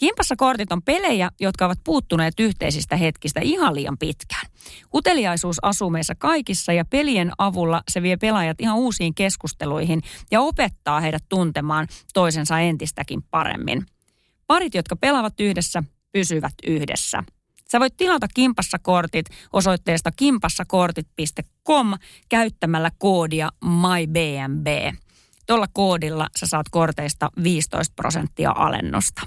Kimpassakortit on pelejä, jotka ovat puuttuneet yhteisistä hetkistä ihan liian pitkään. Uteliaisuus asuu meissä kaikissa ja pelien avulla se vie pelaajat ihan uusiin keskusteluihin ja opettaa heidät tuntemaan toisensa entistäkin paremmin. Parit, jotka pelaavat yhdessä, pysyvät yhdessä. Sä voit tilata Kimpassa-kortit osoitteesta kimpassakortit.com käyttämällä koodia MyBMB. Tuolla koodilla sä saat korteista 15 prosenttia alennusta.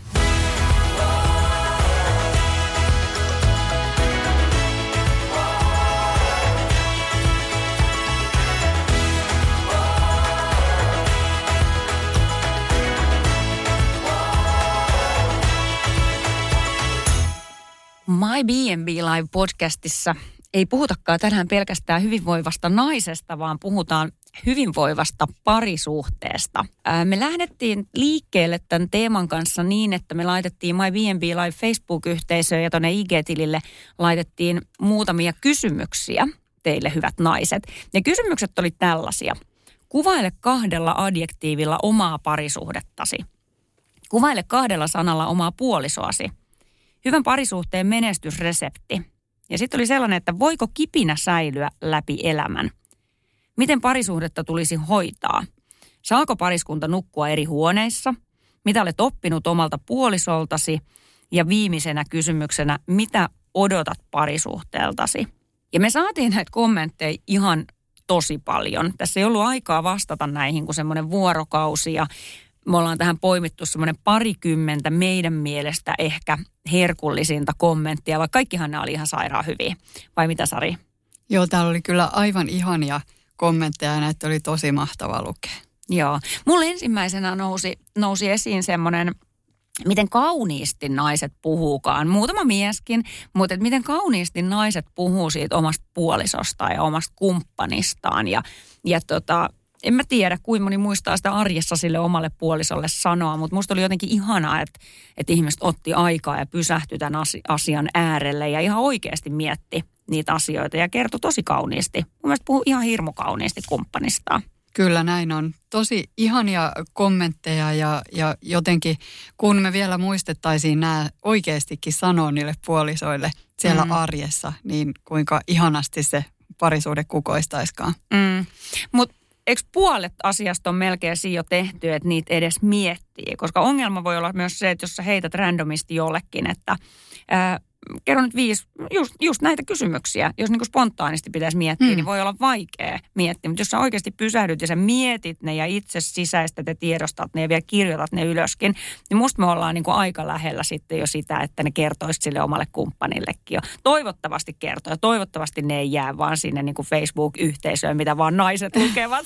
My B&B Live podcastissa ei puhutakaan tänään pelkästään hyvinvoivasta naisesta, vaan puhutaan hyvinvoivasta parisuhteesta. Me lähdettiin liikkeelle tämän teeman kanssa niin, että me laitettiin My B&B Live Facebook-yhteisöön ja tuonne IG-tilille laitettiin muutamia kysymyksiä teille hyvät naiset. Ne kysymykset oli tällaisia. Kuvaile kahdella adjektiivilla omaa parisuhdettasi. Kuvaile kahdella sanalla omaa puolisoasi – hyvän parisuhteen menestysresepti. Ja sitten oli sellainen, että voiko kipinä säilyä läpi elämän? Miten parisuhdetta tulisi hoitaa? Saako pariskunta nukkua eri huoneissa? Mitä olet oppinut omalta puolisoltasi? Ja viimeisenä kysymyksenä, mitä odotat parisuhteeltasi? Ja me saatiin näitä kommentteja ihan tosi paljon. Tässä ei ollut aikaa vastata näihin kuin semmoinen vuorokausi ja me ollaan tähän poimittu semmoinen parikymmentä meidän mielestä ehkä herkullisinta kommenttia, vaikka kaikkihan nämä oli ihan sairaan hyviä. Vai mitä Sari? Joo, täällä oli kyllä aivan ihania kommentteja ja näitä oli tosi mahtava lukea. Joo. Mulle ensimmäisenä nousi, nousi esiin semmoinen, miten kauniisti naiset puhuukaan. Muutama mieskin, mutta miten kauniisti naiset puhuu siitä omasta puolisostaan ja omasta kumppanistaan. Ja, ja tota, en mä tiedä, kuinka moni muistaa sitä arjessa sille omalle puolisolle sanoa, mutta musta oli jotenkin ihanaa, että, että ihmiset otti aikaa ja pysähtyi tämän asian äärelle ja ihan oikeasti mietti niitä asioita ja kertoi tosi kauniisti. Mun mielestä puhuu ihan hirmu kauniisti kumppanistaan. Kyllä näin on. Tosi ihania kommentteja ja, ja jotenkin kun me vielä muistettaisiin nämä oikeastikin sanoa niille puolisoille siellä mm. arjessa, niin kuinka ihanasti se parisuuden kukoistaiskaan. Mm. Mutta eikö puolet asiasta on melkein siinä jo tehty, että niitä edes miettii? Koska ongelma voi olla myös se, että jos sä heität randomisti jollekin, että ää, kerro nyt viisi, just, just näitä kysymyksiä. Jos niin kuin spontaanisti pitäisi miettiä, mm. niin voi olla vaikea miettiä. Mutta jos sä oikeasti pysähdyt ja sä mietit ne ja itse sisäistät ja tiedostat ne ja vielä kirjoitat ne ylöskin, niin musta me ollaan niin kuin aika lähellä sitten jo sitä, että ne kertoisi sille omalle kumppanillekin jo. Toivottavasti kertoo ja toivottavasti ne ei jää vaan sinne niin kuin Facebook-yhteisöön, mitä vaan naiset lukevat.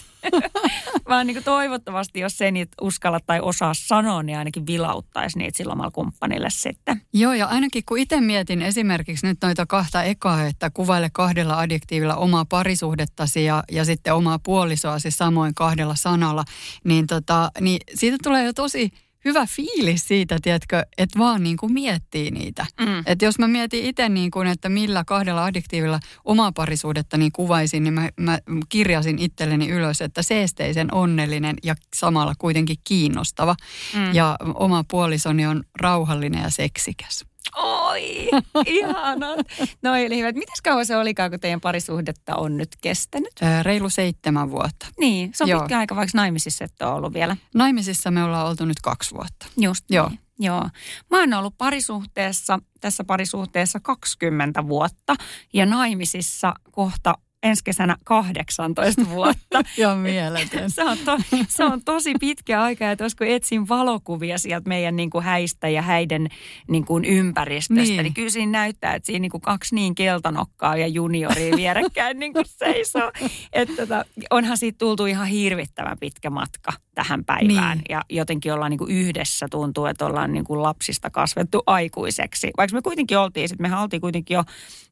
vaan niin kuin toivottavasti, jos se niitä uskalla tai osaa sanoa, niin ainakin vilauttaisi niitä sillä omalla kumppanille sitten. Joo, ja ainakin kun itse mietin esimerkiksi nyt noita kahta ekaa, että kuvaile kahdella adjektiivilla omaa parisuhdettasi ja, ja sitten omaa puolisoasi samoin kahdella sanalla, niin, tota, niin siitä tulee jo tosi hyvä fiilis siitä, tiedätkö, että vaan niin kuin miettii niitä. Mm. Että jos mä mietin itse niin kuin, että millä kahdella adjektiivilla omaa parisuudetta niin kuvaisin, niin mä, mä kirjasin itselleni ylös, että seesteisen, onnellinen ja samalla kuitenkin kiinnostava. Mm. Ja oma puolisoni on rauhallinen ja seksikäs. Oi, ihanat. No eli hyvät. Mitäs kauan se olikaan, kun teidän parisuhdetta on nyt kestänyt? Ää, reilu seitsemän vuotta. Niin, se on Joo. pitkä aika, vaikka naimisissa et ole ollut vielä. Naimisissa me ollaan oltu nyt kaksi vuotta. Just Joo. Niin. Joo. Mä oon ollut parisuhteessa, tässä parisuhteessa 20 vuotta ja naimisissa kohta ensi kesänä 18 vuotta. Joo, mieletön. se, on to, se on tosi pitkä aika, että kun etsin valokuvia sieltä meidän niin kuin häistä ja häiden niin kuin ympäristöstä, niin. niin kyllä siinä näyttää, että siinä niin kuin kaksi niin keltanokkaa ja junioria vierekkäin niin kuin seisoo. Että tota, onhan siitä tultu ihan hirvittävän pitkä matka tähän päivään. Niin. Ja jotenkin ollaan niin kuin yhdessä tuntuu, että ollaan niin kuin lapsista kasvettu aikuiseksi. Vaikka me kuitenkin oltiin, sitten mehän oltiin kuitenkin jo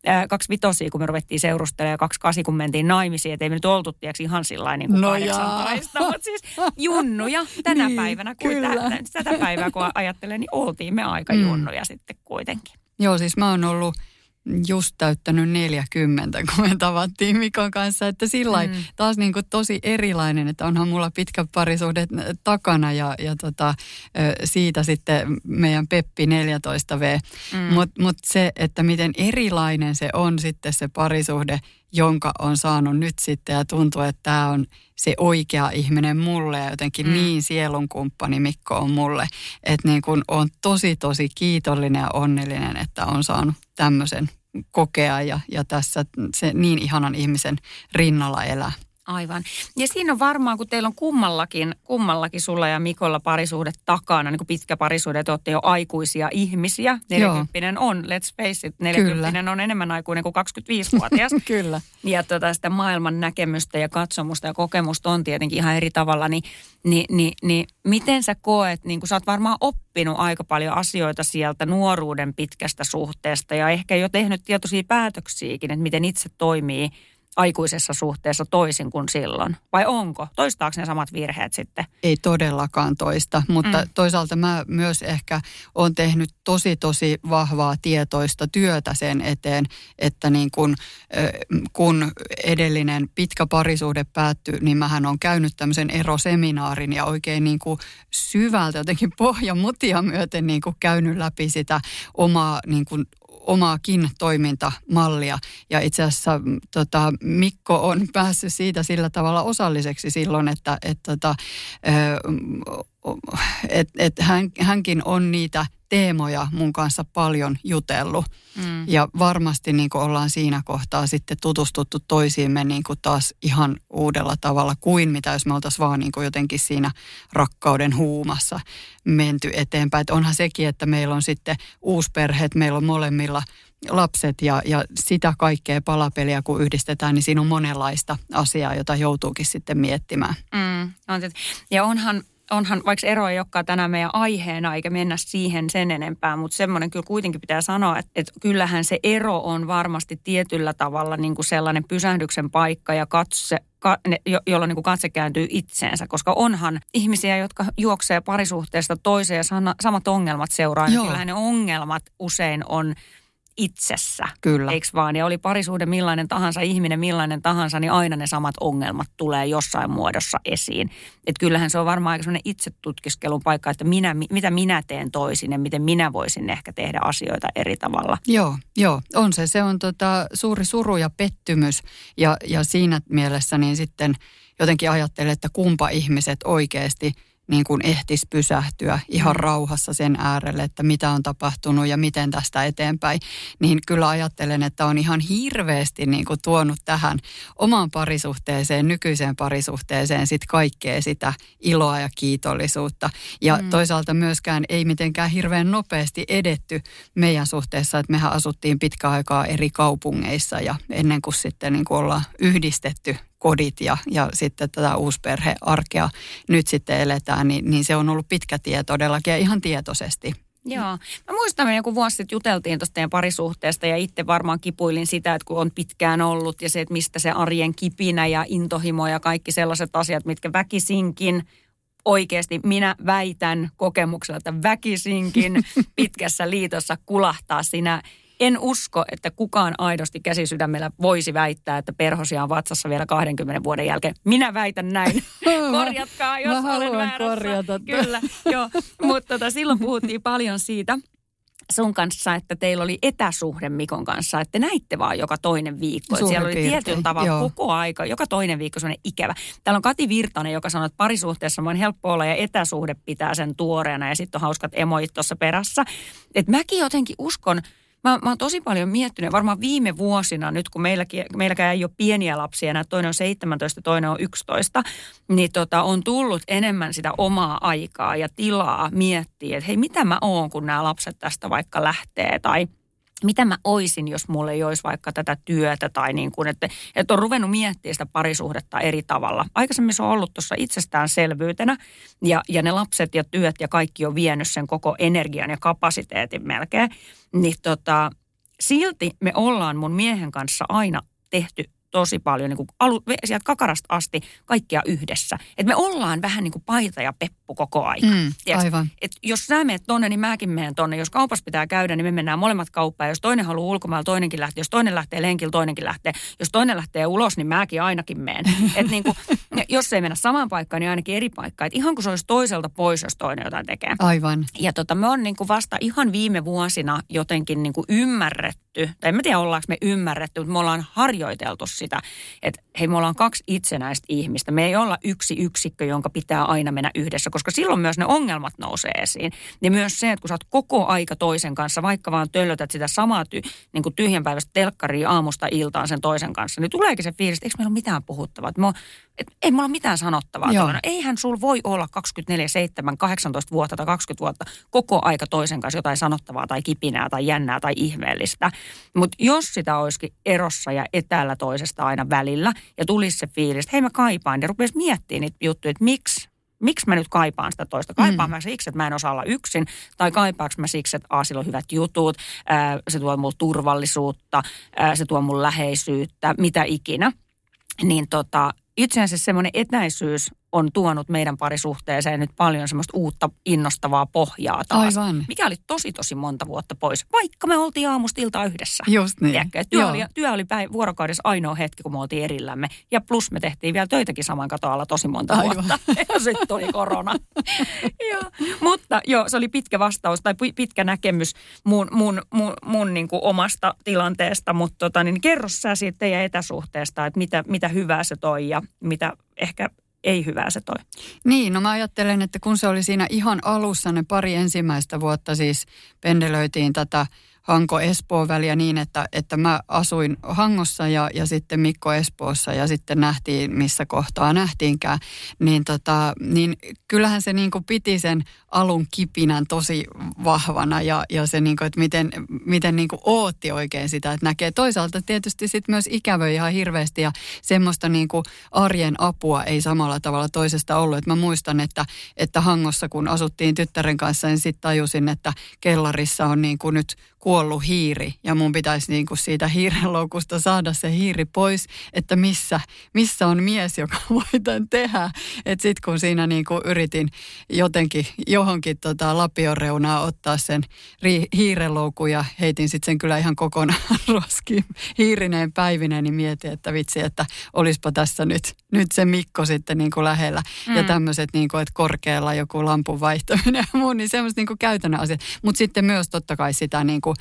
ää, kaksi vitosia, kun me ruvettiin seurustelemaan ja kaksi kasi, kun mentiin naimisiin. Että ei me nyt oltu, tiedätkö, ihan sillä niin kuin no mutta siis junnuja tänä niin, päivänä. Kun tätä, tätä päivää kun ajattelee, niin oltiin me aika mm. junnuja sitten kuitenkin. Joo, siis mä oon ollut just täyttänyt 40, kun me tavattiin Mikon kanssa. Että sillä mm. taas niin kuin tosi erilainen, että onhan mulla pitkä parisuhde takana ja, ja tota, siitä sitten meidän Peppi 14V. Mm. Mutta mut se, että miten erilainen se on sitten se parisuhde, jonka on saanut nyt sitten ja tuntuu, että tämä on se oikea ihminen mulle ja jotenkin mm. niin sielunkumppani Mikko on mulle. Että niin kun on tosi tosi kiitollinen ja onnellinen, että on saanut tämmöisen kokea ja, ja tässä se niin ihanan ihmisen rinnalla elää. Aivan. Ja siinä on varmaan, kun teillä on kummallakin, kummallakin sulla ja Mikolla parisuhde takana, niin kuin pitkä parisuhde, että olette jo aikuisia ihmisiä. 40 on, let's face it, 40 Kyllä. on enemmän aikuinen kuin 25-vuotias. Kyllä. Ja tota, sitä maailman näkemystä ja katsomusta ja kokemusta on tietenkin ihan eri tavalla, niin, niin, niin, niin miten sä koet, niin kun sä oot varmaan oppinut aika paljon asioita sieltä nuoruuden pitkästä suhteesta ja ehkä jo tehnyt tietoisia päätöksiäkin, että miten itse toimii – aikuisessa suhteessa toisin kuin silloin? Vai onko? Toistaako ne samat virheet sitten? Ei todellakaan toista, mutta mm. toisaalta mä myös ehkä olen tehnyt tosi tosi vahvaa tietoista työtä sen eteen, että niin kun, kun edellinen pitkä parisuhde päättyi, niin mähän on käynyt tämmöisen eroseminaarin ja oikein niin kuin syvältä jotenkin pohjamutia myöten niin kuin käynyt läpi sitä omaa niin kuin omaakin toimintamallia. Ja itse asiassa mm, tota, Mikko on päässyt siitä sillä tavalla osalliseksi silloin, että et, tota, et, et hän, hänkin on niitä teemoja mun kanssa paljon jutellut. Mm. Ja varmasti niin ollaan siinä kohtaa sitten tutustuttu toisiimme niin taas ihan uudella tavalla kuin mitä jos me oltaisiin vaan niin jotenkin siinä rakkauden huumassa menty eteenpäin. Et onhan sekin, että meillä on sitten uusperheet, meillä on molemmilla lapset ja, ja sitä kaikkea palapeliä kun yhdistetään, niin siinä on monenlaista asiaa, jota joutuukin sitten miettimään. Mm, on, ja onhan onhan, vaikka ero ei olekaan tänään meidän aiheena, eikä mennä siihen sen enempää, mutta semmoinen kyllä kuitenkin pitää sanoa, että, että kyllähän se ero on varmasti tietyllä tavalla niin kuin sellainen pysähdyksen paikka ja katse, ka, ne, jo, jolloin niin kuin katse kääntyy itseensä, koska onhan ihmisiä, jotka juoksee parisuhteesta toiseen ja sana, samat ongelmat seuraa. Joo. Kyllähän ne ongelmat usein on itsessä. Kyllä. Eiks vaan? Ja oli parisuhde millainen tahansa, ihminen millainen tahansa, niin aina ne samat ongelmat tulee jossain muodossa esiin. Että kyllähän se on varmaan aika sellainen itsetutkiskelun paikka, että minä, mitä minä teen toisin ja miten minä voisin ehkä tehdä asioita eri tavalla. Joo, joo. On se. Se on tota suuri suru ja pettymys ja, ja siinä mielessä niin sitten jotenkin ajattelen, että kumpa ihmiset oikeasti – niin kuin ehtisi pysähtyä ihan mm. rauhassa sen äärelle, että mitä on tapahtunut ja miten tästä eteenpäin, niin kyllä ajattelen, että on ihan hirveästi niin kuin tuonut tähän omaan parisuhteeseen, nykyiseen parisuhteeseen sit kaikkea sitä iloa ja kiitollisuutta. Ja mm. toisaalta myöskään ei mitenkään hirveän nopeasti edetty meidän suhteessa, että mehän asuttiin pitkä aikaa eri kaupungeissa ja ennen kuin sitten niin kuin ollaan yhdistetty kodit ja, ja sitten tätä uusperhearkea nyt sitten eletään, niin, niin se on ollut pitkä tie todellakin ja ihan tietoisesti. Joo. Mä muistan, että joku vuosi sitten juteltiin tuosta teidän parisuhteesta ja itse varmaan kipuilin sitä, että kun on pitkään ollut ja se, että mistä se arjen kipinä ja intohimo ja kaikki sellaiset asiat, mitkä väkisinkin oikeasti minä väitän kokemuksella, että väkisinkin pitkässä liitossa kulahtaa siinä en usko, että kukaan aidosti käsisydämellä voisi väittää, että perhosia on vatsassa vielä 20 vuoden jälkeen. Minä väitän näin. Korjatkaa, jos Mä olen väärässä. korjata. Kyllä, joo. Mutta tota, silloin puhuttiin paljon siitä, sun kanssa, että teillä oli etäsuhde Mikon kanssa, että näitte vaan joka toinen viikko. Että siellä oli tietyllä tavalla Joo. koko aika, joka toinen viikko sellainen ikävä. Täällä on Kati Virtanen, joka sanoo, että parisuhteessa on helppo olla ja etäsuhde pitää sen tuoreena ja sitten on hauskat emoit tuossa perässä. Että mäkin jotenkin uskon, Mä, mä oon tosi paljon miettinyt, varmaan viime vuosina, nyt kun meilläkin, meilläkään ei ole pieniä lapsia enää, toinen on 17, toinen on 11, niin tota, on tullut enemmän sitä omaa aikaa ja tilaa miettiä, että hei, mitä mä oon, kun nämä lapset tästä vaikka lähtee, tai mitä mä oisin, jos mulle ei olisi vaikka tätä työtä tai niin kuin, että, että on ruvennut miettimään sitä parisuhdetta eri tavalla. Aikaisemmin se on ollut tuossa itsestäänselvyytenä ja, ja ne lapset ja työt ja kaikki on vienyt sen koko energian ja kapasiteetin melkein. Niin tota, silti me ollaan mun miehen kanssa aina tehty tosi paljon niin kuin alu, sieltä kakarasta asti kaikkia yhdessä. Et me ollaan vähän niin kuin paita ja peppu koko ajan. Mm, aivan. Et jos sä menet tonne, niin mäkin menen tonne. Jos kaupassa pitää käydä, niin me mennään molemmat kauppaan. Jos toinen haluaa ulkomailla, toinenkin lähtee. Jos toinen lähtee lenkillä, toinenkin lähtee. Jos toinen lähtee ulos, niin mäkin ainakin menen. Et niin kuin, jos ei mennä samaan paikkaan, niin ainakin eri paikkaan. Et ihan kuin se olisi toiselta pois, jos toinen jotain tekee. Aivan. Ja tota, me on niin kuin vasta ihan viime vuosina jotenkin niin kuin ymmärretty, tai en mä tiedä ollaanko me ymmärretty, mutta me ollaan harjoiteltu sitä, että hei me ollaan kaksi itsenäistä ihmistä. Me ei olla yksi yksikkö, jonka pitää aina mennä yhdessä, koska silloin myös ne ongelmat nousee esiin. Ja myös se, että kun sä oot koko aika toisen kanssa, vaikka vaan töllötät sitä samaa ty, niin kuin tyhjänpäiväistä telkkaria aamusta iltaan sen toisen kanssa, niin tuleekin se fiilis, että eikö meillä ole mitään puhuttavaa. Että me on, et ei mulla ole mitään sanottavaa. No, eihän sul voi olla 24, 7, 18 vuotta tai 20 vuotta koko aika toisen kanssa jotain sanottavaa tai kipinää tai jännää tai ihmeellistä. Mutta jos sitä olisikin erossa ja etäällä toisesta aina välillä ja tulisi se fiilis, että hei mä kaipaan ja rupesi miettimään niitä juttuja, että miksi miksi mä nyt kaipaan sitä toista? Kaipaan mm. mä siksi, että mä en osaa olla yksin, tai kaipaanko mä siksi, että sillä on hyvät jutut, ää, se tuo mulle turvallisuutta, ää, se tuo mulle läheisyyttä, mitä ikinä. Niin tota, itse asiassa semmoinen etäisyys on tuonut meidän parisuhteeseen nyt paljon semmoista uutta innostavaa pohjaa taas. Aivan. Mikä oli tosi tosi monta vuotta pois, vaikka me oltiin aamusta iltaa yhdessä. Just niin. Tiedätkö, työ, oli, työ oli päin, vuorokaudessa ainoa hetki, kun me oltiin erillämme. Ja plus me tehtiin vielä töitäkin saman katoalla tosi monta Aivan. vuotta. Ja sitten tuli korona. joo. Mutta joo, se oli pitkä vastaus tai pitkä näkemys mun, mun, mun, mun niin kuin omasta tilanteesta. Mutta tota, niin kerro sä siitä teidän etäsuhteesta, että mitä, mitä hyvää se toi ja mitä ehkä ei hyvää se toi. Niin, no mä ajattelen, että kun se oli siinä ihan alussa ne pari ensimmäistä vuotta siis pendelöitiin tätä Hanko-Espoon väliä niin, että, että mä asuin Hangossa ja, ja sitten Mikko Espoossa ja sitten nähtiin, missä kohtaa nähtiinkään. Niin, tota, niin kyllähän se niin kuin piti sen alun kipinän tosi vahvana ja, ja se, niin kuin, että miten, miten niin kuin ootti oikein sitä, että näkee. Toisaalta tietysti sitten myös ikävöi ihan hirveästi ja semmoista niin kuin arjen apua ei samalla tavalla toisesta ollut. Et mä muistan, että, että Hangossa kun asuttiin tyttären kanssa, niin sitten tajusin, että kellarissa on niin kuin nyt kuollut hiiri ja mun pitäisi niin kuin siitä hiirenloukusta saada se hiiri pois, että missä, missä on mies, joka voi tämän tehdä. Että sitten kun siinä niin kuin yritin jotenkin johonkin tota lapion reunaa ottaa sen ri- hiirenloukun ja heitin sitten sen kyllä ihan kokonaan roskiin hiirineen päivineen, niin mietin, että vitsi, että olispa tässä nyt, nyt se Mikko sitten niin kuin lähellä. Mm. Ja tämmöiset, niin kuin, että korkealla joku lampun vaihtaminen ja muu, niin semmoiset niin kuin käytännön asiat. Mutta sitten myös totta kai sitä niin kuin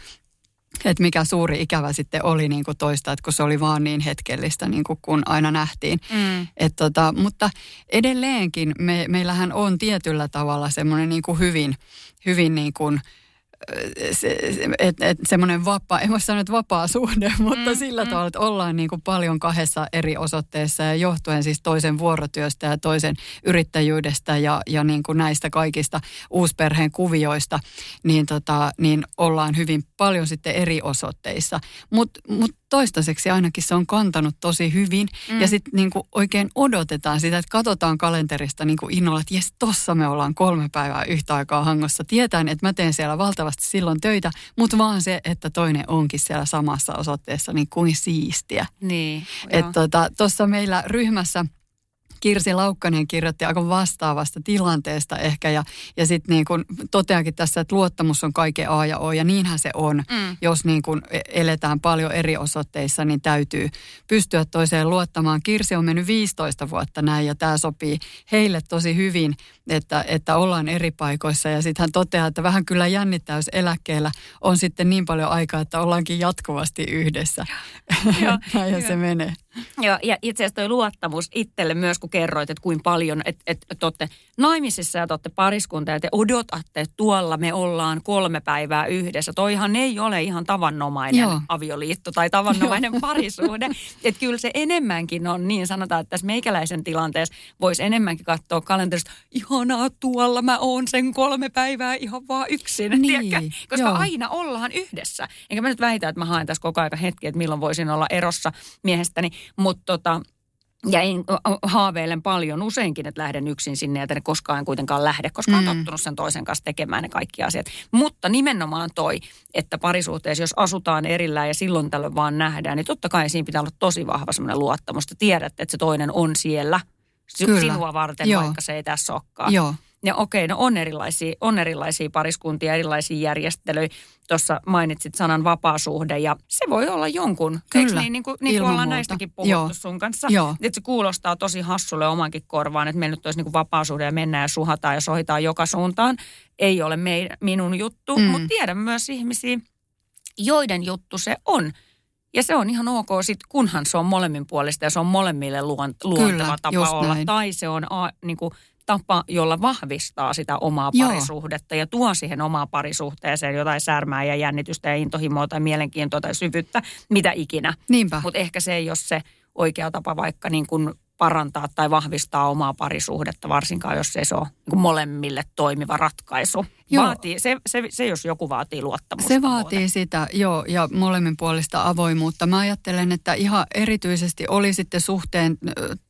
että mikä suuri ikävä sitten oli niin kuin toista, että kun se oli vaan niin hetkellistä, niin kuin kun aina nähtiin. Mm. Et tota, mutta edelleenkin me, meillähän on tietyllä tavalla semmoinen niin kuin hyvin, hyvin niin kuin – se, et, et, semmoinen vapaa, en voi sanoa, että vapaa suhde, mutta mm, sillä mm. tavalla, että ollaan niin kuin paljon kahdessa eri osoitteessa ja johtuen siis toisen vuorotyöstä ja toisen yrittäjyydestä ja, ja niin kuin näistä kaikista uusperheen kuvioista, niin, tota, niin ollaan hyvin paljon sitten eri osoitteissa. Mutta mut toistaiseksi ainakin se on kantanut tosi hyvin. Mm. Ja sitten niin oikein odotetaan sitä, että katsotaan kalenterista niin innolla, että jes, tossa me ollaan kolme päivää yhtä aikaa hangossa. Tietäen, että mä teen siellä valtavasti silloin töitä, mutta vaan se, että toinen onkin siellä samassa osoitteessa, niin kuin siistiä. Niin, Että tuossa tota, meillä ryhmässä – Kirsi Laukkanen kirjoitti aika vastaavasta tilanteesta ehkä ja, ja sitten niin kuin toteakin tässä, että luottamus on kaiken A ja O ja niinhän se on. Mm. Jos niin kuin e- eletään paljon eri osoitteissa, niin täytyy pystyä toiseen luottamaan. Kirsi on mennyt 15 vuotta näin ja tämä sopii heille tosi hyvin, että, että ollaan eri paikoissa ja sitten hän toteaa, että vähän kyllä jännittää, jos eläkkeellä on sitten niin paljon aikaa, että ollaankin jatkuvasti yhdessä. Joo, ja se menee. Ja, ja itse asiassa toi luottamus itselle myös, kun kerroit, että kuinka paljon, että, että, että olette naimisissa ja te olette pariskunta ja te odotatte, että tuolla me ollaan kolme päivää yhdessä. Toihan ei ole ihan tavanomainen Joo. avioliitto tai tavanomainen Joo. parisuhde. Että kyllä se enemmänkin on niin, sanotaan, että tässä meikäläisen tilanteessa voisi enemmänkin katsoa kalenterista, ihanaa tuolla mä oon sen kolme päivää ihan vaan yksin. Niin. Koska Joo. aina ollaan yhdessä. Enkä mä nyt väitä, että mä haen tässä koko aika hetki, että milloin voisin olla erossa miehestäni. Mutta tota, ja en, haaveilen paljon useinkin, että lähden yksin sinne ja koskaan en kuitenkaan lähde, koska mm. tottunut sen toisen kanssa tekemään ne kaikki asiat. Mutta nimenomaan toi, että parisuhteessa, jos asutaan erillään ja silloin tällöin vaan nähdään, niin totta kai siinä pitää olla tosi vahva semmoinen luottamus. Tiedät, että se toinen on siellä Kyllä. sinua varten, Joo. vaikka se ei tässä olekaan. Joo. Ja okei, no on erilaisia, on erilaisia pariskuntia, erilaisia järjestelyjä. Tuossa mainitsit sanan vapaasuhde ja se voi olla jonkun. Kyllä, niin, niin kuin, niin kuin ollaan muuta. näistäkin puhuttu Joo. sun kanssa. Joo. Että se kuulostaa tosi hassulle omankin korvaan, että meillä nyt olisi niin kuin vapaasuhde ja mennään ja suhataan ja sohitaan joka suuntaan. Ei ole mei, minun juttu, mm. mutta tiedän myös ihmisiä, joiden juttu se on. Ja se on ihan ok sit, kunhan se on molemmin puolesta ja se on molemmille luonteva Kyllä, tapa olla. Näin. Tai se on a, niin kuin, tapa, jolla vahvistaa sitä omaa Joo. parisuhdetta ja tuo siihen omaa parisuhteeseen jotain särmää ja jännitystä ja intohimoa tai mielenkiintoa tai syvyyttä, mitä ikinä. Mutta ehkä se ei ole se oikea tapa vaikka niin kuin parantaa tai vahvistaa omaa parisuhdetta, varsinkaan jos ei se ole niin molemmille toimiva ratkaisu. Joo. Vaatii, se, se, se, jos joku vaatii luottamusta. Se vaatii muuten. sitä, joo, ja molemmin puolista avoimuutta. Mä ajattelen, että ihan erityisesti oli sitten suhteen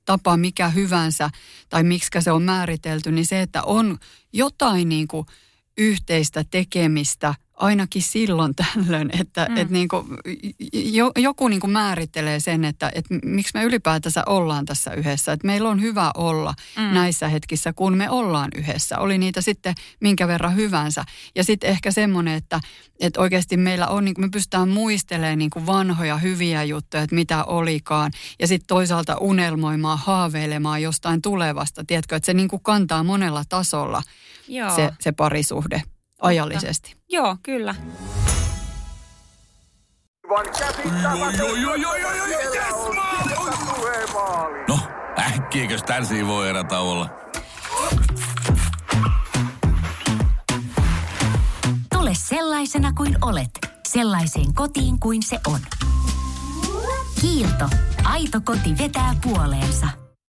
tapa mikä hyvänsä, tai miksi se on määritelty, niin se, että on jotain niin kuin yhteistä tekemistä ainakin silloin tällöin, että mm. et niin kuin, jo, joku niin kuin määrittelee sen, että et miksi me ylipäätänsä ollaan tässä yhdessä. Että meillä on hyvä olla mm. näissä hetkissä, kun me ollaan yhdessä. Oli niitä sitten minkä verran hyvänsä. Ja sitten ehkä semmoinen, että, että oikeasti meillä on, niin kuin me pystytään muistelemaan niin kuin vanhoja hyviä juttuja, että mitä olikaan. Ja sitten toisaalta unelmoimaan, haaveilemaan jostain tulevasta. Tiedätkö, että se niin kuin kantaa monella tasolla se, se parisuhde ajallisesti. Joo, kyllä. No, äkkiäkös tän voi erätä olla? Tule sellaisena kuin olet, sellaiseen kotiin kuin se on. Kiilto. Aito koti vetää puoleensa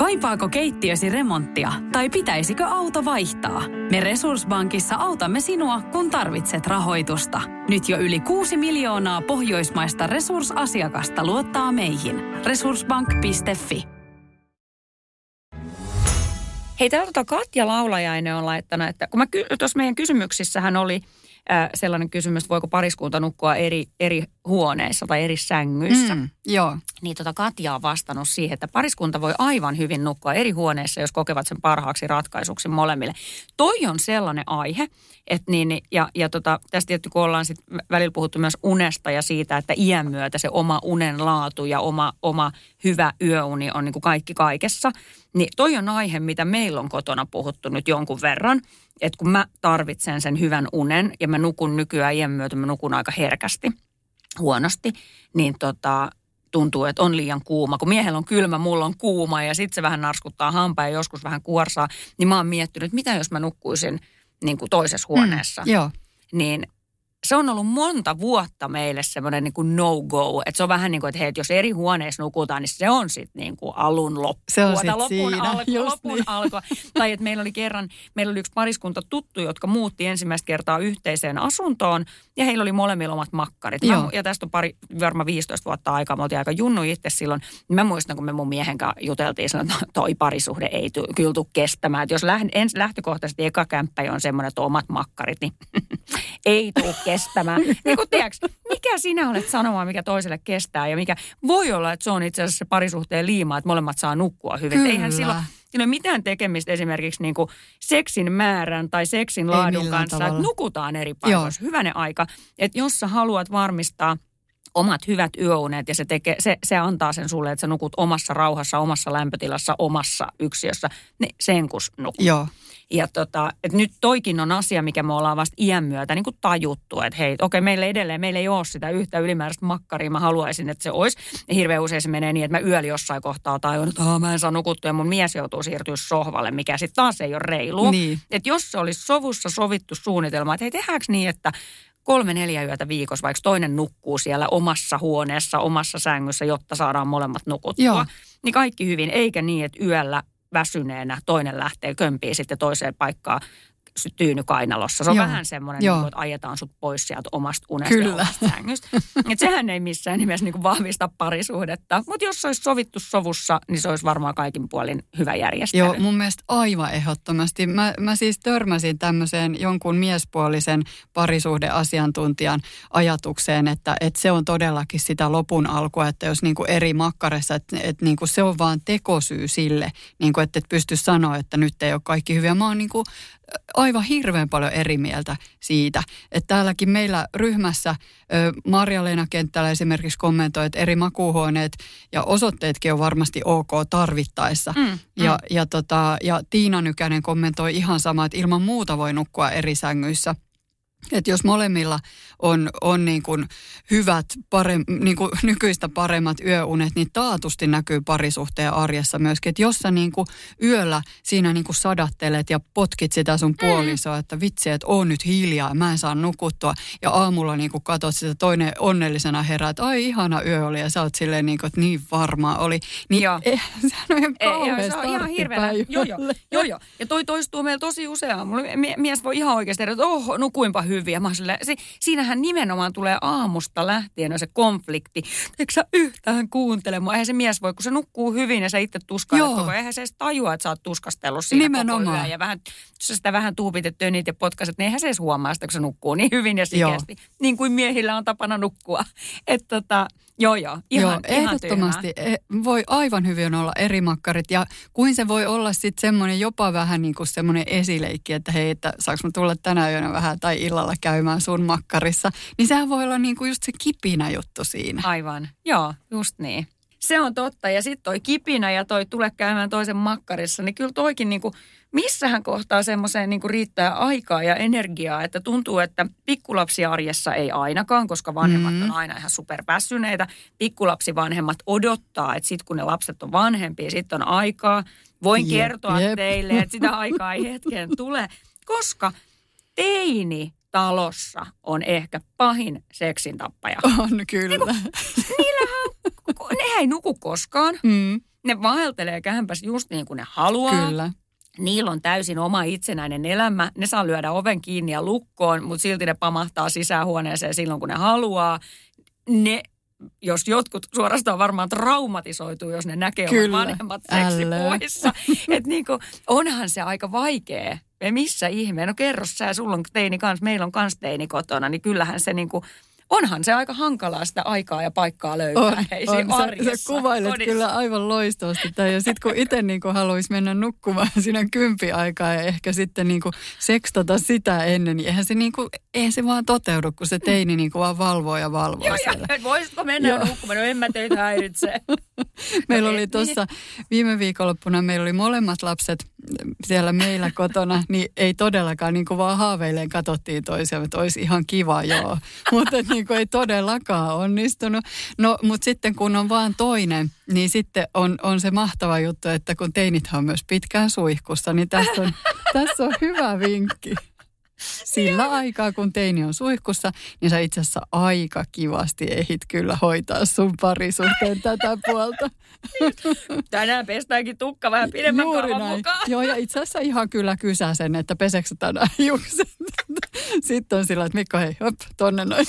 Kaipaako keittiösi remonttia tai pitäisikö auto vaihtaa? Me Resurssbankissa autamme sinua, kun tarvitset rahoitusta. Nyt jo yli 6 miljoonaa pohjoismaista resursasiakasta luottaa meihin. Resurssbank.fi Hei, täällä Katja Laulajainen on laittanut, että kun mä, tuossa meidän kysymyksissähän oli sellainen kysymys, että voiko pariskunta nukkua eri, eri huoneissa tai eri sängyissä. Mm, joo. Niin tota Katja on vastannut siihen, että pariskunta voi aivan hyvin nukkua eri huoneissa, jos kokevat sen parhaaksi ratkaisuksi molemmille. Toi on sellainen aihe, että niin, ja, ja tota, tästä tietysti kun ollaan sit välillä puhuttu myös unesta ja siitä, että iän myötä se oma unen laatu ja oma, oma hyvä yöuni on niin kuin kaikki kaikessa, niin toi on aihe, mitä meillä on kotona puhuttu nyt jonkun verran että kun mä tarvitsen sen hyvän unen ja mä nukun nykyään iän myötä, mä nukun aika herkästi, huonosti, niin tota, tuntuu, että on liian kuuma. Kun miehellä on kylmä, mulla on kuuma ja sitten se vähän narskuttaa hampaa ja joskus vähän kuorsaa, niin mä oon miettinyt, että mitä jos mä nukkuisin niin kuin toisessa huoneessa. Mm, joo. Niin se on ollut monta vuotta meille semmoinen niin no-go. Että se on vähän niin kuin, että hei, jos eri huoneissa nukutaan, niin se on sitten niin kuin alun loppu. Se on sitten siinä, alku, lopun niin. alku. Tai että meillä oli kerran, meillä oli yksi pariskunta tuttu, jotka muutti ensimmäistä kertaa yhteiseen asuntoon. Ja heillä oli molemmilla omat makkarit. Mä, ja tästä on pari, varmaan 15 vuotta aikaa. Me oltiin aika junnu itse silloin. Mä muistan, kun me mun miehen kanssa juteltiin, että toi parisuhde ei tu, kyllä tule kestämään. Että jos läht, ens, lähtökohtaisesti eka kämppä on semmoinen, että on omat makkarit, niin ei tule kestämään. niin kun tiedätkö, mikä sinä olet sanomaan, mikä toiselle kestää ja mikä voi olla, että se on itse asiassa se parisuhteen liima, että molemmat saa nukkua hyvin. Eihän silloin, ei ole mitään tekemistä esimerkiksi niin kuin seksin määrän tai seksin laadun kanssa. tavalla. Että nukutaan eri paikoissa. Hyvänen aika. Että jos sä haluat varmistaa omat hyvät yöunet ja se, tekee, se, se antaa sen sulle, että sä nukut omassa rauhassa, omassa lämpötilassa, omassa yksiössä, niin sen kus nukut. Joo. Ja tota, et nyt toikin on asia, mikä me ollaan vasta iän myötä niin kuin tajuttu, että hei, okei, meillä edelleen, meillä ei ole sitä yhtä ylimääräistä makkaria, mä haluaisin, että se olisi. Ja hirveän usein se menee niin, että mä yöllä jossain kohtaa tajun, että "Aa, mä en saa nukuttua ja mun mies joutuu siirtyä sohvalle, mikä sitten taas ei ole reilu. Niin. Että jos se olisi sovussa sovittu suunnitelma, että hei, tehdäänkö niin, että kolme neljä yötä viikossa, vaikka toinen nukkuu siellä omassa huoneessa, omassa sängyssä, jotta saadaan molemmat nukuttua. Joo. Niin kaikki hyvin, eikä niin, että yöllä väsyneenä toinen lähtee kömpiin sitten toiseen paikkaan tyyny kainalossa. Se on Joo. vähän semmoinen, Joo. niin kuin, että ajetaan sut pois sieltä omasta unesta Kyllä. ja omasta sängystä. Et sehän ei missään nimessä niin kuin vahvista parisuhdetta. Mutta jos se olisi sovittu sovussa, niin se olisi varmaan kaikin puolin hyvä järjestely. Joo, mun mielestä aivan ehdottomasti. Mä, mä siis törmäsin tämmöiseen jonkun miespuolisen parisuhdeasiantuntijan ajatukseen, että, että se on todellakin sitä lopun alkua, että jos niinku eri makkaressa, että, että niinku se on vaan tekosyy sille, niinku, että et pysty sanoa, että nyt ei ole kaikki hyviä. Mä oon niinku aivan hirveän paljon eri mieltä siitä. Että täälläkin meillä ryhmässä Marja-Leena Kenttälä esimerkiksi kommentoi, että eri makuuhuoneet ja osoitteetkin on varmasti ok tarvittaessa. Mm, Ja, ja, tota, ja Tiina Nykänen kommentoi ihan sama, että ilman muuta voi nukkua eri sängyissä. Että jos molemmilla on, on niin kuin hyvät, parem, niin kuin nykyistä paremmat yöunet, niin taatusti näkyy parisuhteen arjessa myöskin. Että jos sä niin kuin yöllä siinä niin kuin sadattelet ja potkit sitä sun puolisoa, että vitsi, että oon nyt hiljaa, mä en saa nukuttua. Ja aamulla niin kuin katot sitä toinen onnellisena herää, että ai ihana yö oli ja sä oot silleen niin kuin, että niin varmaan oli. Niin Joo. eh, sehän on ihan Ei, joo, se on ihan startti hirveä. Joo, joo, joo, joo. Ja toi toistuu meillä tosi usein. Mies voi ihan oikeasti tehdä, että oh, nukuinpa hyvin. Ja mä oon silleen, se, siinähän nimenomaan tulee aamusta lähtien se konflikti. Eikö sä yhtään kuuntele mua? Eihän se mies voi, kun se nukkuu hyvin ja sä itse tuskailet Joo. koko. Eihän se edes tajua, että sä oot tuskastellut siinä Nimenomaan. koko yön. Ja vähän, jos sä sitä vähän tuupitettyä niitä ja potkaset, niin eihän se edes huomaa sitä, kun se nukkuu niin hyvin ja sikeästi. Niin kuin miehillä on tapana nukkua. Että tota, joo joo, ihan, Joo, ihan ehdottomasti e, voi aivan hyvin olla eri makkarit ja kuin se voi olla sitten semmoinen jopa vähän niin kuin semmoinen esileikki, että hei, että saanko mä tulla tänä yönä vähän tai illalla käymään sun makkarissa, niin sehän voi olla niin kuin just se kipinä juttu siinä. Aivan, joo, just niin. Se on totta. Ja sitten toi kipinä ja toi tule käymään toisen makkarissa, niin kyllä toikin niinku, missähän kohtaa semmoiseen niinku riittää aikaa ja energiaa, että tuntuu, että pikkulapsiarjessa ei ainakaan, koska vanhemmat Mm. on aina ihan superväsyneitä. Pikkulapsivanhemmat odottaa, että sitten kun ne lapset on vanhempia, sitten on aikaa. Voin Jep, kertoa jep. teille, että sitä aikaa ei hetken tule, koska teini talossa on ehkä pahin seksin tappaja. On kyllä. Kun ne ei nuku koskaan. Mm, Ne vaeltelee kämpäs just niin kuin ne haluaa. kyllä. Niillä on täysin oma itsenäinen elämä. Ne saa lyödä oven kiinni ja lukkoon, mutta silti ne pamahtaa sisähuoneeseen silloin, kun ne haluaa. Ne, jos jotkut suorastaan varmaan traumatisoituu, jos ne näkee Kyllä. vanhemmat seksipuissa. Että niin kuin, onhan se aika vaikea. Ja missä ihmeen? No kerro sä, sulla on teini kanssa, meillä on kans teini kotona, niin kyllähän se niin kuin, onhan se aika hankalaa sitä aikaa ja paikkaa löytää. On, Ei on. Sä, sä kuvailet kodissa. kyllä aivan loistavasti. Tai ja sitten kun itse niin haluaisi mennä nukkumaan siinä kympiaikaa ja ehkä sitten niin kuin sekstata sitä ennen, niin eihän se, niin kuin, eihän se vaan toteudu, kun se teini niin kuin vaan valvoo ja valvoo Joo, siellä. ja voisitko mennä Joo. nukkumaan? No en mä teitä häiritse. Meillä oli et- tuossa viime viikonloppuna, meillä oli molemmat lapset siellä meillä kotona, niin ei todellakaan niin kuin vaan haaveilleen katsottiin toisiaan, että olisi ihan kiva, joo. Mutta niin kuin ei todellakaan onnistunut. No, mutta sitten kun on vaan toinen, niin sitten on, on se mahtava juttu, että kun teinithän on myös pitkään suihkussa, niin tässä on, tässä on hyvä vinkki. Sillä aikaa, kun teini on suihkussa, niin sä itse asiassa aika kivasti ehit kyllä hoitaa sun parisuhteen tätä puolta. Tänään pestäänkin tukka vähän pidemmän Juuri kaavan näin. mukaan. Joo, ja itse asiassa ihan kyllä kysää sen, että peseksä tänään hiukset. Sitten on sillä, että Mikko, hei, hop, tonne noin.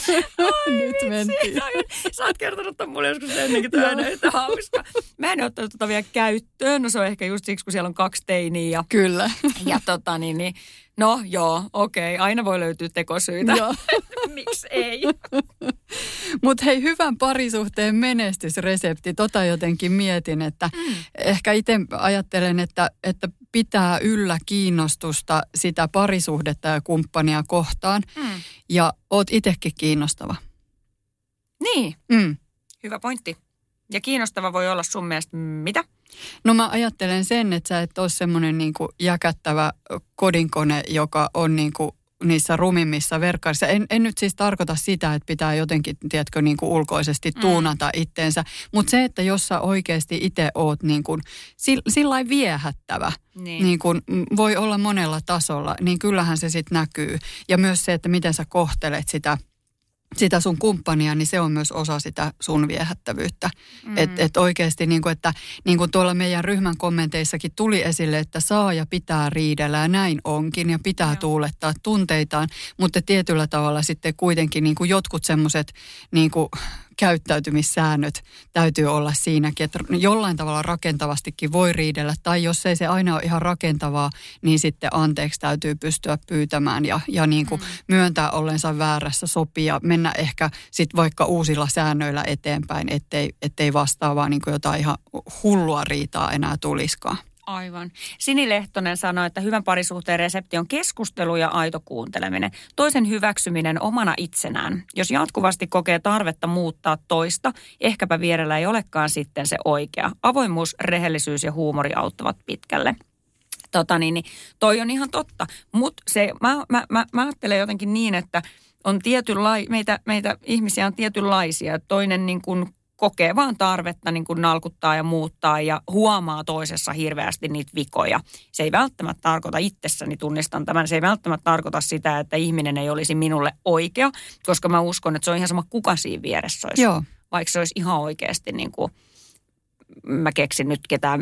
Nyt mentiin. Siitä on- Sä oot kertonut tämän mulle joskus ennenkin, tämä on yhtä hauska. Mä en ottanut tota vielä käyttöön. No se on ehkä just siksi, kun siellä on kaksi teiniä ja, Kyllä. ja tota niin, niin No joo, okei. Aina voi löytyä tekosyitä. Joo. Miksi ei? Mutta hei, hyvän parisuhteen menestysresepti, tota jotenkin mietin, että mm. ehkä itse ajattelen, että, että pitää yllä kiinnostusta sitä parisuhdetta ja kumppania kohtaan. Mm. Ja oot itsekin kiinnostava. Niin, Mm. hyvä pointti. Ja kiinnostava voi olla sun mielestä mitä? No mä ajattelen sen, että sä et ole semmoinen niin jäkättävä kodinkone, joka on niin kuin niissä rumimmissa verkkaissa. En, en nyt siis tarkoita sitä, että pitää jotenkin, tiedätkö, niin kuin ulkoisesti tuunata mm. itteensä. Mutta se, että jos sä oikeasti itse oot niin kuin, sillä viehättävä, Niin. niin kuin mm, voi olla monella tasolla, niin kyllähän se sitten näkyy. Ja myös se, että miten sä kohtelet sitä sitä sun kumppania, niin se on myös osa sitä sun viehättävyyttä. Mm. Että et oikeasti, niin kuin, että niin kuin tuolla meidän ryhmän kommenteissakin tuli esille, että saa ja pitää riidellä ja näin onkin ja pitää Joo. tuulettaa tunteitaan, mutta tietyllä tavalla sitten kuitenkin niin kuin jotkut semmoiset niin kuin käyttäytymissäännöt täytyy olla siinäkin, että jollain tavalla rakentavastikin voi riidellä, tai jos ei se aina ole ihan rakentavaa, niin sitten anteeksi täytyy pystyä pyytämään ja, ja niin kuin mm. myöntää ollensa väärässä sopia, mennä ehkä sitten vaikka uusilla säännöillä eteenpäin, ettei, ettei vastaavaa niin kuin jotain ihan hullua riitaa enää tuliskaan. Aivan. Sini Lehtonen sanoi, että hyvän parisuhteen resepti on keskustelu ja aito kuunteleminen. Toisen hyväksyminen omana itsenään. Jos jatkuvasti kokee tarvetta muuttaa toista, ehkäpä vierellä ei olekaan sitten se oikea. Avoimuus, rehellisyys ja huumori auttavat pitkälle. Tota niin, niin toi on ihan totta. Mutta mä, mä, mä, mä ajattelen jotenkin niin, että on tietynlai, meitä, meitä ihmisiä on tietynlaisia. Toinen niin kuin kokee vaan tarvetta niin kuin nalkuttaa ja muuttaa ja huomaa toisessa hirveästi niitä vikoja. Se ei välttämättä tarkoita itsessäni, tunnistan tämän, se ei välttämättä tarkoita sitä, että ihminen ei olisi minulle oikea, koska mä uskon, että se on ihan sama kuka siinä vieressä olisi. Joo. Vaikka se olisi ihan oikeasti niin kuin, mä keksin nyt ketään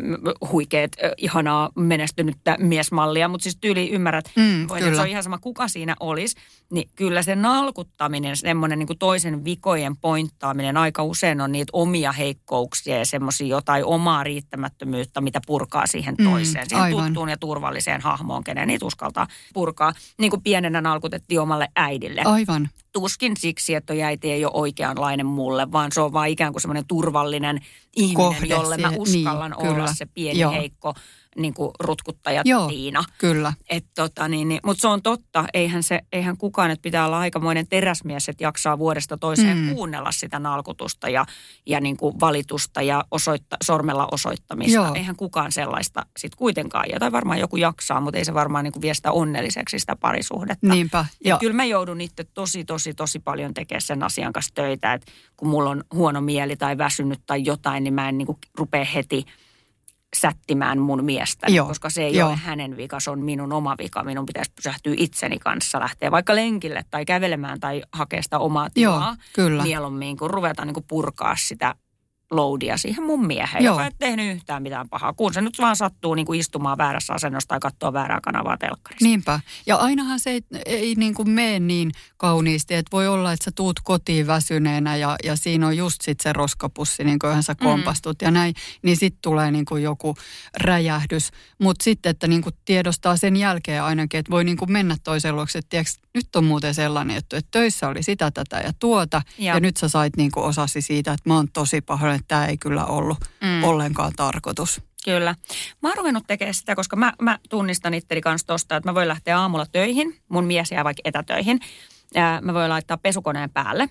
huikeet, ihanaa menestynyttä miesmallia, mutta siis tyyli ymmärrät, Mm, kyllä. se on ihan sama kuka siinä olisi, niin kyllä se nalkuttaminen, semmoinen niin toisen vikojen pointtaaminen aika usein on niitä omia heikkouksia ja semmoisia jotain omaa riittämättömyyttä, mitä purkaa siihen Mm, toiseen, siihen aivan. tuttuun ja turvalliseen hahmoon, kenen niitä uskaltaa purkaa. Niin kuin pienenä nalkutettiin omalle äidille Aivan. Tuskin siksi, että toi äiti ei ole oikeanlainen mulle, vaan se on vaan ikään kuin semmoinen turvallinen ihminen, Kohde jolle mä siihen, uskallan niin, olla kyllä. se pieni Joo. heikko niin kuin rutkuttaja Joo. Tiina. Kyllä. Et tota, niin, niin, Mutta se on totta, eihän, se, eihän kukaan, että pitää olla aikamoinen teräsmies, että jaksaa vuodesta toiseen Mm. kuunnella sitä nalkutusta ja, ja niin kuin valitusta ja osoitta, sormella osoittamista. Joo. Eihän kukaan sellaista sit kuitenkaan, ja tai varmaan joku jaksaa, mutta ei se varmaan niin kuin vie sitä onnelliseksi sitä parisuhdetta. Niinpä. Ja, kyllä mä joudun itse tosi, tosi, tosi paljon tekemään sen asian kanssa töitä, että kun mulla on huono mieli tai väsynyt tai jotain, niin mä en niin kuin rupea heti sättimään mun miestä, Joo, koska se ei joo. ole hänen vika, se on minun oma vika. Minun pitäisi pysähtyä itseni kanssa, lähteä vaikka lenkille tai kävelemään tai hakea sitä omaa Joo, tilaa. kyllä. Mieluummin, kun ruvetaan niin kuin purkaa sitä loadia siihen mun mieheen, Joo. joka ei tehnyt yhtään mitään pahaa. Kun se nyt vaan sattuu niin kuin istumaan väärässä asennossa tai katsoa väärää kanavaa telkkarista. Niinpä. Ja ainahan se ei, ei niin kuin mene niin kauniisti, että voi olla, että sä tuut kotiin väsyneenä ja, ja siinä on just sit se roskapussi, niin kuin sä kompastut ja näin, niin sitten tulee niin kuin joku räjähdys. Mutta sitten, että niin kuin tiedostaa sen jälkeen ainakin, että voi niin kuin mennä toisen luokse, että tiiäks, nyt on muuten sellainen juttu, että töissä oli sitä, tätä ja tuota, ja, Ja. ja nyt sä sait niin kuin osasi siitä, että mä oon tosi pahoillani, että tämä ei kyllä ollut mm. ollenkaan tarkoitus. Kyllä. Mä oon ruvennut tekemään sitä, koska mä, mä tunnistan itteni kanssa tosta, että mä voin lähteä aamulla töihin. Mun mies jää vaikka etätöihin. Ää, mä voin laittaa pesukoneen päälle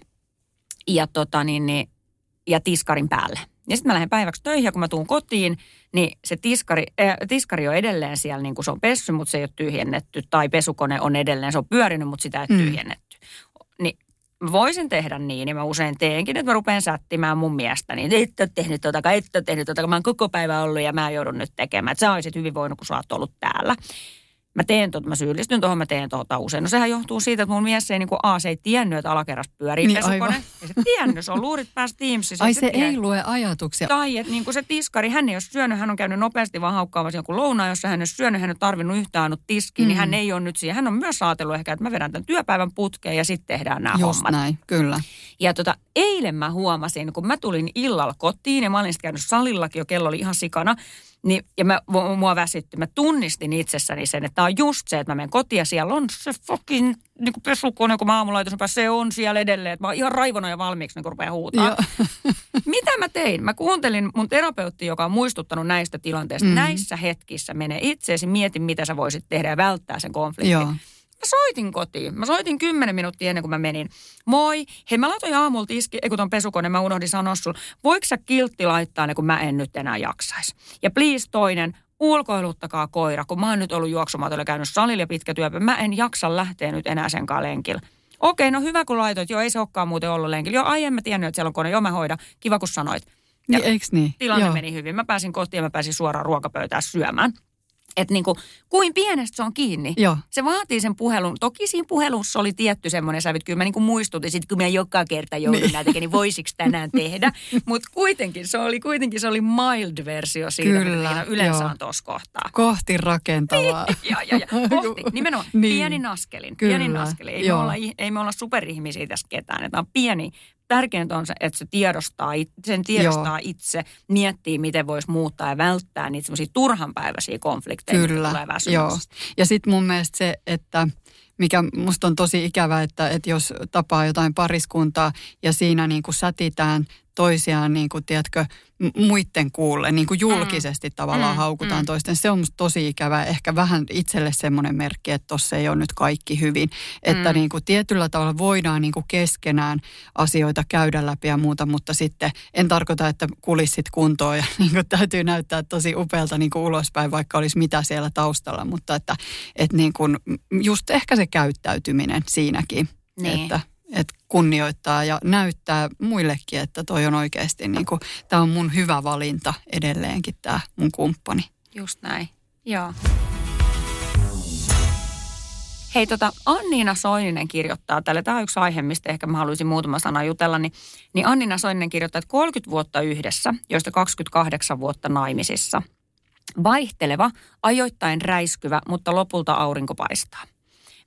ja, tota, niin, niin, ja tiskarin päälle. Ja sitten mä lähden päiväksi töihin ja kun mä tuun kotiin, niin se tiskari, äh, tiskari on edelleen siellä, niin kuin se on pessy, mutta se ei ole tyhjennetty. Tai pesukone on edelleen, se on pyörinyt, mutta sitä ei Mm. tyhjennetty. Voisin tehdä niin, niin mä usein teenkin, että mä rupean sättimään mun miestä. Niin et ole tehnyt tota, et ole tehnyt tota, mä oon koko päivä ollut ja mä joudun nyt tekemään. Että sä olisit hyvin voinut, kun sä oot ollut täällä. Mä teen tuota, mä syyllistyn tuohon, mä teen tuota usein. No sehän johtuu siitä, että mun mies ei niin kuin, A, se ei tiennyt, että alakerrassa pyörii Niin, pesukone. Ja se tiennyt, se on luurit päässä Teamsissa. Ai se tiedät. ei lue ajatuksia. Tai että niin kuin se tiskari, hän ei ole syönyt, hän on käynyt nopeasti vaan haukkaamassa jonkun lounaan, jossa hän ei ole syönyt, hän ei ole tarvinnut yhtään ainut tiskiin, mm. niin Mm. hän ei ole nyt siihen. Hän on myös ajatellut ehkä, että mä vedän tämän työpäivän putkeen ja sitten tehdään nämä Just hommat. näin, kyllä. Ja tota, eilen mä huomasin, kun mä tulin illalla kotiin ja mä olin sitten käynyt salillakin jo, kello oli ihan sikana, Niin, ja mä, mua väsytti. Mä tunnistin itsessäni sen, että tämä on just se, että mä menen kotiin ja siellä on se fucking niin kuin pesukone, kun mä aamulla se on siellä edelleen. Että mä oon ihan raivona ja valmiiksi, niin kun rupeaa huutaa. Mitä mä tein? Mä kuuntelin mun terapeutti, joka on muistuttanut näistä tilanteista. Mm. Näissä hetkissä mene itseesi, mieti mitä sä voisit tehdä ja välttää sen konfliktin. Joo. Mä soitin kotiin. Mä soitin kymmenen minuuttia ennen kuin mä menin. Moi. Hei, mä laitoin aamulla tiski, ei kun ton pesukone, mä unohdin sanoa sulle. Voiko sä kiltti laittaa ne, kun mä en nyt enää jaksais? Ja please toinen, ulkoiluttakaa koira, kun mä oon nyt ollut juoksumatolla käynyt salilla ja pitkä työpä. Mä en jaksa lähteä nyt enää sen lenkillä. Okei, no hyvä kun laitoit. Joo, ei se olekaan muuten ollut lenkillä. Joo, ai en mä tiennyt, että siellä on kone. Joo, mä hoidan. Kiva kun sanoit. Ja niin, eiks niin? Tilanne Joo. meni hyvin. Mä pääsin kotiin ja mä pääsin suoraan ruokapöytään syömään. Että niin kuin, kuin pienestä se on kiinni. Joo. Se vaatii sen puhelun. Toki siinä puhelussa oli tietty semmoinen sävyt. Kyllä mä niin kuin muistutin, sit kun mä joka kerta joudun niin. näitä, niin voisiko tänään tehdä. Mutta kuitenkin se oli kuitenkin se oli mild-versio siitä, Kyllä, mitä yleensä joo. on tuossa kohtaa. Kohti rakentavaa. ja, ja, ja, kohti. Nimenomaan niin. pienin askelin. Kyllä. Pienin askelin. Ei, me olla, ei me olla superihmisiä tässä ketään. Että on pieni, tärkeintä on se, että se tiedostaa, sen tiedostaa Joo. itse, miettii, miten voisi muuttaa ja välttää niitä semmoisia turhanpäiväisiä konflikteja, Kyllä. tulee Joo. Ja sitten mun mielestä se, että mikä musta on tosi ikävä, että, että jos tapaa jotain pariskuntaa ja siinä niin kuin sätitään toisiaan, niin kuin, tiedätkö, muiden kuulle, niin kuin julkisesti mm. tavallaan mm. haukutaan mm. toisten. Se on tosi ikävä. Ehkä vähän itselle semmoinen merkki, että tossa ei ole nyt kaikki hyvin. Että mm. niin kuin tietyllä tavalla voidaan niin kuin keskenään asioita käydä läpi ja muuta, mutta sitten en tarkoita, että kulissit kuntoon ja niin kuin täytyy näyttää tosi upealta niin kuin ulospäin, vaikka olisi mitä siellä taustalla. Mutta että, että niin kuin just ehkä se käyttäytyminen siinäkin. Niin. Että että kunnioittaa ja näyttää muillekin, että toi on oikeasti niin kuin, tämä on mun hyvä valinta edelleenkin tämä mun kumppani. Just näin, joo. Hei, tota, Anniina Soininen kirjoittaa tälle, tämä on yksi aihe, mistä ehkä mä haluaisin muutama sana jutella, niin, niin Anniina Soininen kirjoittaa, että 30 vuotta yhdessä, joista 28 vuotta naimisissa. Vaihteleva, ajoittain räiskyvä, mutta lopulta aurinko paistaa.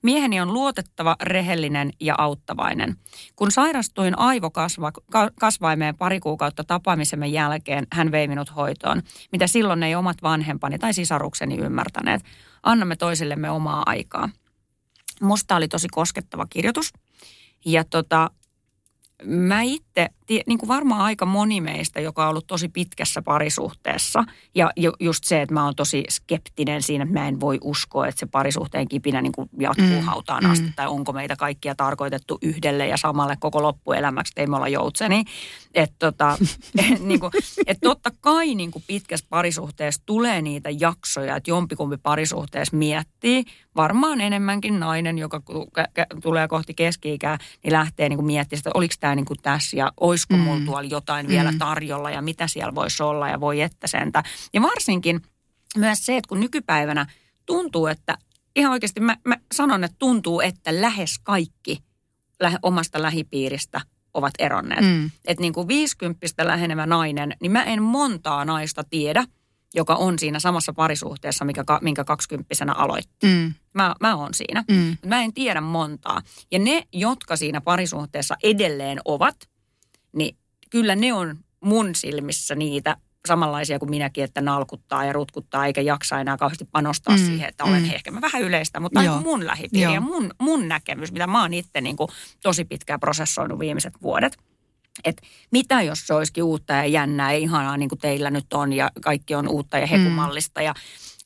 Mieheni on luotettava, rehellinen ja auttavainen. Kun sairastuin aivokasvaimeen pari kuukautta tapaamisemme jälkeen, hän vei minut hoitoon, mitä silloin ei omat vanhempani tai sisarukseni ymmärtäneet. Annamme toisillemme omaa aikaa. Musta oli tosi koskettava kirjoitus. Ja tota, mä itse, niin kuin varmaan aika moni meistä, joka on ollut tosi pitkässä parisuhteessa, ja just se, että mä oon tosi skeptinen siinä, että mä en voi uskoa, että se parisuhteen kipinä niin kuin jatkuu mm, hautaan asti, mm. tai onko meitä kaikkia tarkoitettu yhdelle ja samalle koko loppuelämäksi, että ei me olla joutseni. Että tota, niin kuin, et totta kai niin kuin pitkässä parisuhteessa tulee niitä jaksoja, että jompikumpi parisuhteessa miettii, varmaan enemmänkin nainen, joka tulee kohti keski-ikää, niin lähtee niin kuin miettimään, että oliko tämä niin kuin tässä ja olisiko mm. mulla tuolla jotain mm. vielä tarjolla ja mitä siellä voisi olla ja voi että sentä. Ja varsinkin myös se, että kun nykypäivänä tuntuu, että ihan oikeasti mä, mä sanon, että tuntuu, että lähes kaikki lähe, omasta lähipiiristä ovat eronneet. Mm. Että niin kuin 50 lähenevä nainen, niin mä en montaa naista tiedä, joka on siinä samassa parisuhteessa, mikä, minkä kaksikymppisenä aloitti. Mm. Mä, mä oon siinä. Mm. Mä en tiedä montaa. Ja ne, jotka siinä parisuhteessa edelleen ovat, niin kyllä ne on mun silmissä niitä samanlaisia kuin minäkin, että nalkuttaa ja rutkuttaa eikä jaksa enää kauheasti panostaa mm, siihen, että olen mm. ehkä mä vähän yleistä, mutta Joo. mun lähipiiri Joo. ja mun, mun näkemys, mitä mä oon itse niin kuin tosi pitkään prosessoinut viimeiset vuodet. Että mitä jos se olisikin uutta ja jännää ja ihanaa niin kuin teillä nyt on ja kaikki on uutta ja hekumallista mm. ja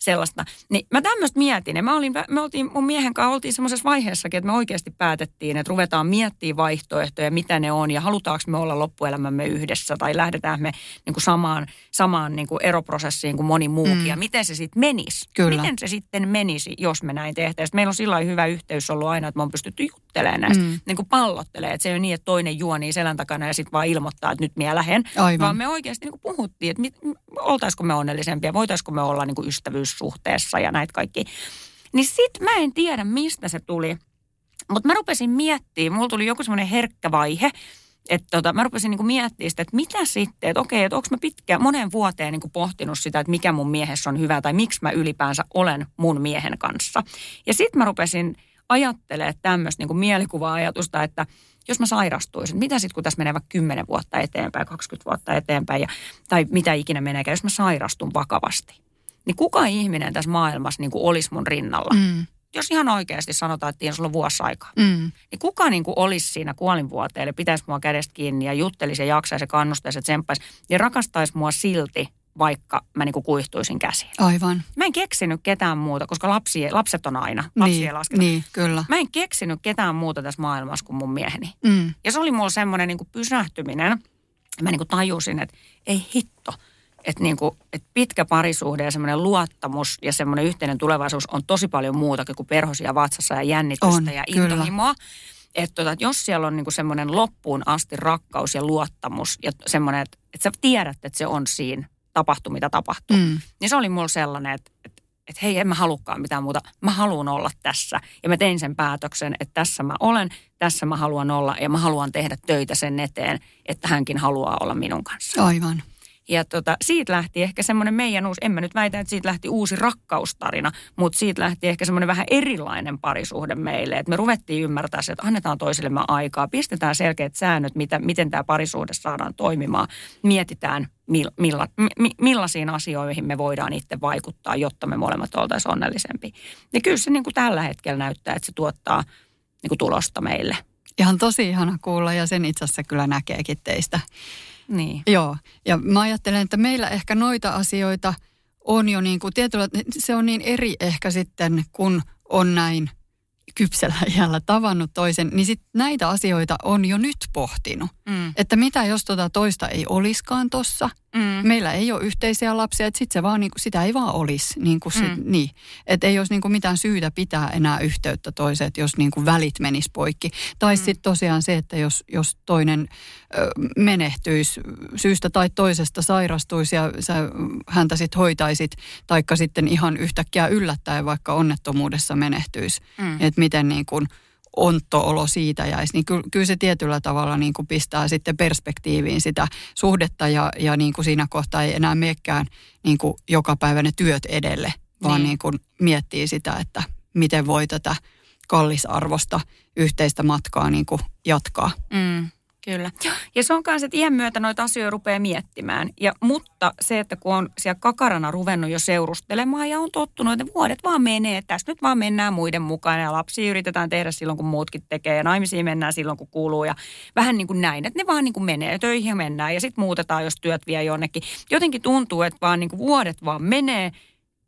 sellaista. Niin mä tämmöistä mietin. Ja mä olin, me oltiin, mun miehen kanssa oltiin semmoisessa vaiheessakin, että me oikeasti päätettiin, että ruvetaan miettimään vaihtoehtoja, mitä ne on ja halutaanko me olla loppuelämämme yhdessä tai lähdetään me niin kuin samaan, samaan niin kuin eroprosessiin kuin moni muukin. Mm. Ja miten se sitten menisi? Kyllä. Miten se sitten menisi, jos me näin tehtäisiin? Meillä on sillä hyvä yhteys ollut aina, että me on pystytty juttelemaan näistä, mm. niin kuin pallottelee. Että se ei ole niin, että toinen juonii selän takana ja sitten vaan ilmoittaa, että nyt minä lähden. Aivan. Vaan me oikeasti niin kuin puhuttiin, että mit, oltaisiko me onnellisempia, voitaisiko me olla niin kuin ystävyys suhteessa ja näitä kaikki. Niin sit mä en tiedä, mistä se tuli. Mutta mä rupesin miettimään, mulla tuli joku semmoinen herkkä vaihe, että tota, mä rupesin niinku miettimään sitä, että mitä sitten, että okei, että onko mä pitkään, monen vuoteen niinku pohtinut sitä, että mikä mun miehessä on hyvä tai miksi mä ylipäänsä olen mun miehen kanssa. Ja sitten mä rupesin ajattelee tämmöistä niin kuin mielikuva-ajatusta, että jos mä sairastuisin, mitä sitten kun tässä menee vaikka 10 vuotta eteenpäin, 20 vuotta eteenpäin, ja, tai mitä ikinä meneekään, jos mä sairastun vakavasti, niin kuka ihminen tässä maailmassa niin kuin olisi mun rinnalla? Mm. Jos ihan oikeasti sanotaan, että sulla on vuosi aikaa, Mm. niin kuka niin kuin olisi siinä kuolinvuoteelle, pitäisi mua kädestä kiinni ja juttelisi ja jaksaisi ja kannustaisi ja tsemppaisi ja rakastaisi mua silti, vaikka mä niin kuin kuihtuisin käsiin. Aivan. Mä en keksinyt ketään muuta, koska lapsi, lapset on aina, lapsi niin, ei lasketa. niin, kyllä. Mä en keksinyt ketään muuta tässä maailmassa kuin mun mieheni. Mm. Ja se oli mulla semmoinen niin pysähtyminen. Mä niin kuin tajusin, että ei hitto. Että, niin kuin, että pitkä parisuhde ja semmoinen luottamus ja semmoinen yhteinen tulevaisuus on tosi paljon muutakin kuin perhosia vatsassa ja jännitystä On, ja intohimoa. Että, tota, jos siellä on niin kuin semmoinen loppuun asti rakkaus ja luottamus ja semmoinen, että, että sä tiedät, että se on siinä, tapahtuu mitä tapahtuu. Mm. Niin se oli mulla sellainen, että, että, että hei, en mä halukkaan mitään muuta. Mä haluan olla tässä. Ja mä tein sen päätöksen, että tässä mä olen, tässä mä haluan olla ja mä haluan tehdä töitä sen eteen, että hänkin haluaa olla minun kanssa. Aivan. Ja tota, siitä lähti ehkä semmoinen meidän uusi, en mä nyt väitä, että siitä lähti uusi rakkaustarina, mutta siitä lähti ehkä semmoinen vähän erilainen parisuhde meille. Että me ruvettiin ymmärtää se, että annetaan toisillemme aikaa, pistetään selkeät säännöt, mitä, miten tämä parisuhde saadaan toimimaan. Mietitään, mil, milla, mi, millaisiin asioihin me voidaan itse vaikuttaa, jotta me molemmat oltaisiin onnellisempia. Ja kyllä se niin kuin tällä hetkellä näyttää, että se tuottaa niin kuin tulosta meille. Ihan tosi ihana kuulla ja sen itse asiassa kyllä näkeekin teistä. Niin. Joo, ja mä ajattelen, että meillä ehkä noita asioita on jo niin kuin tietyllä, se on niin eri ehkä sitten, kun on näin kypsellä iällä tavannut toisen, niin sit näitä asioita on jo nyt pohtinut. Mm. Että mitä jos tota toista ei oliskaan tossa, Mm. meillä ei ole yhteisiä lapsia, että sit se vaan, niinku, sitä ei vaan olisi. Niinku sit, Mm. niin. Että ei olisi niinku mitään syytä pitää enää yhteyttä toiseen, jos niinku välit menis poikki. Tai mm. sitten tosiaan se, että jos, jos toinen ö, menehtyisi syystä tai toisesta, sairastuisi ja sä häntä sitten hoitaisit, taikka sitten ihan yhtäkkiä yllättäen vaikka onnettomuudessa menehtyisi. Mm. Että miten niin kuin ontto-olo siitä jäisi, niin kyllä, kyllä se tietyllä tavalla niin kuin pistää sitten perspektiiviin sitä suhdetta ja, ja niin kuin siinä kohtaa ei enää meekään niin kuin joka päivä ne työt edelle, vaan Niin. niin. kuin miettii sitä, että miten voi tätä kallisarvosta yhteistä matkaa niin kuin jatkaa. Mm, kyllä. Ja se on myös, että iän myötä noita asioita rupeaa miettimään. Ja, mutta se, että kun on siellä kakarana ruvennut jo seurustelemaan ja on tottunut, että vuodet vaan menee, tässä nyt vaan mennään muiden mukaan ja lapsia yritetään tehdä silloin, kun muutkin tekee ja naimisiin mennään silloin, kun kuuluu ja vähän niin kuin näin, että ne vaan niin kuin menee, töihin mennään ja sitten muutetaan, jos työt vie jonnekin. Jotenkin tuntuu, että vaan niin kuin vuodet vaan menee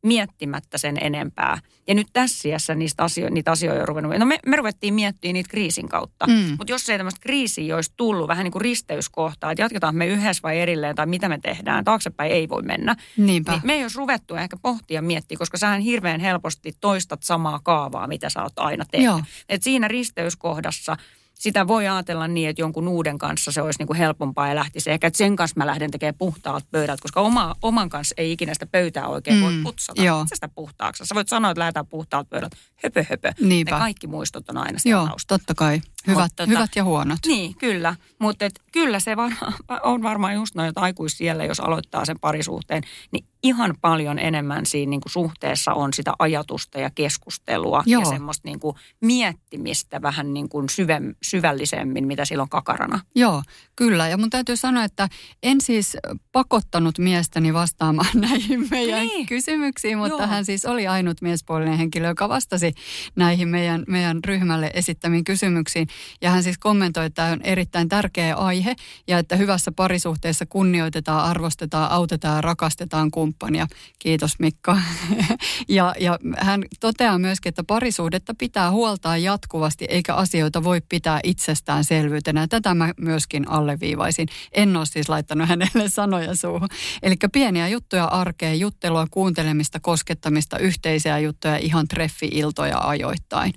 miettimättä sen enempää. Ja nyt tässä iässä niistä asio- niitä asioita on ruvennut. No me, me ruvettiin miettimään niitä kriisin kautta. Mm. Mutta jos ei tämmöistä kriisiä olisi tullut, vähän niin kuin risteyskohtaa, että jatketaan me yhdessä vai erilleen tai mitä me tehdään, taaksepäin ei voi mennä. Niinpä. Niin me ei olisi ruvettu ehkä pohtia miettiä, koska sähän hirveän helposti toistat samaa kaavaa, mitä sä oot aina tehnyt. Joo. Et siinä risteyskohdassa sitä voi ajatella niin, että jonkun uuden kanssa se olisi niin kuin helpompaa ja lähtisi ehkä, että sen kanssa mä lähden tekemään puhtaalta pöydältä, koska oma, oman kanssa ei ikinä sitä pöytää oikein mm, voi putsata. joo. Itse sitä puhtaaksi. Sä voit sanoa, että lähdetään puhtaalta pöydältä. Höpö, höpö. Niinpä. Ne kaikki muistot on aina siellä Joo, taustalla. totta kai. Hyvät, Mutta tota- hyvät ja huonot. Niin, kyllä. Mutta kyllä se varma, on varmaan just noin, että aikuis siellä, jos aloittaa sen parisuhteen, niin ihan paljon enemmän siinä niin kuin suhteessa on sitä ajatusta ja keskustelua Joo. ja semmoista niin kuin miettimistä vähän niin kuin syve, syvällisemmin, mitä silloin kakarana. Joo, kyllä. Ja mun täytyy sanoa, että en siis pakottanut miestäni vastaamaan näihin meidän Niin. kysymyksiin, mutta. Joo. hän siis oli ainut miespuolinen henkilö, joka vastasi näihin meidän, meidän ryhmälle esittämiin kysymyksiin. Ja hän siis kommentoi, että tämä on erittäin tärkeä aihe ja että hyvässä parisuhteessa kunnioitetaan, arvostetaan, autetaan ja rakastetaan kumppania. Kiitos Mikko. ja, ja hän toteaa myöskin, että parisuhdetta pitää huoltaa jatkuvasti eikä asioita voi pitää itsestäänselvyytenä. Tätä mä myöskin alleviivaisin. En ole siis laittanut hänelle sanoja suuhun. Eli pieniä juttuja arkeen, juttelua, kuuntelemista, koskettamista, yhteisiä juttuja, ihan treffi-iltoja ajoittain.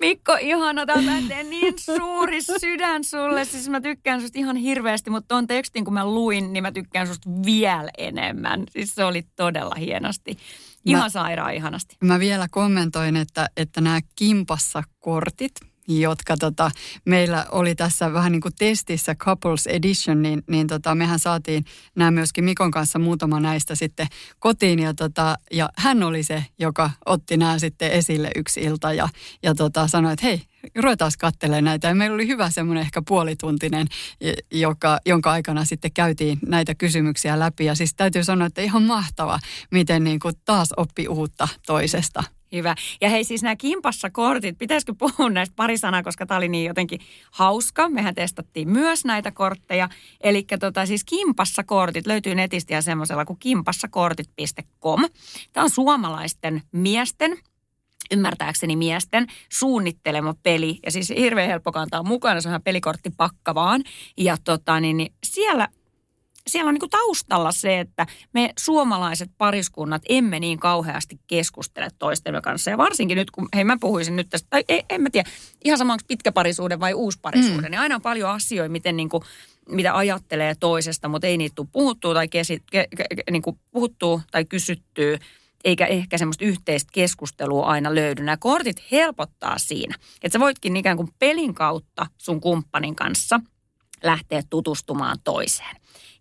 Mikko, ihana, tämä lähtee niin suuri sydän sulle. Siis mä tykkään susta ihan hirveästi, mutta tuon tekstin kun mä luin, niin mä tykkään susta vielä enemmän. Siis se oli todella hienosti. Ihan Mä- sairaan ihanasti. Mä vielä kommentoin, että, että nämä kimpassa kortit, jotka tota, meillä oli tässä vähän niin kuin testissä Couples Edition, niin, niin tota, mehän saatiin nämä myöskin Mikon kanssa muutama näistä sitten kotiin. Ja, tota, ja hän oli se, joka otti nämä sitten esille yksi ilta ja, ja tota, sanoi, että hei, ruvetaan katselemaan näitä. Ja meillä oli hyvä semmoinen ehkä puolituntinen, joka, jonka aikana sitten käytiin näitä kysymyksiä läpi. Ja siis täytyy sanoa, että ihan mahtava, miten niin kuin taas oppi uutta toisesta. Hyvä. Ja hei siis nämä kimpassa kortit, pitäisikö puhua näistä pari sanaa, koska tämä oli niin jotenkin hauska. Mehän testattiin myös näitä kortteja. Eli tota, siis kimpassa kortit löytyy netistä ja semmoisella kuin kimpassakortit.com. Tämä on suomalaisten miesten ymmärtääkseni miesten suunnittelema peli. Ja siis hirveän helppo kantaa mukana, se on pelikorttipakka vaan. Ja tota, niin, niin siellä siellä on niin taustalla se, että me suomalaiset pariskunnat emme niin kauheasti keskustele toistemme kanssa. Ja varsinkin nyt, kun hei mä puhuisin nyt tästä, tai ei, en mä tiedä, ihan samaksi pitkä parisuuden vai uusi parisuuden, mm. niin aina on paljon asioita, miten niin kuin, mitä ajattelee toisesta, mutta ei niitä tule puhuttua tai, kesi, ke, ke, niin kuin puhuttua tai kysyttyä eikä ehkä semmoista yhteistä keskustelua aina löydy. Nämä kortit helpottaa siinä, että sä voitkin ikään kuin pelin kautta sun kumppanin kanssa lähteä tutustumaan toiseen.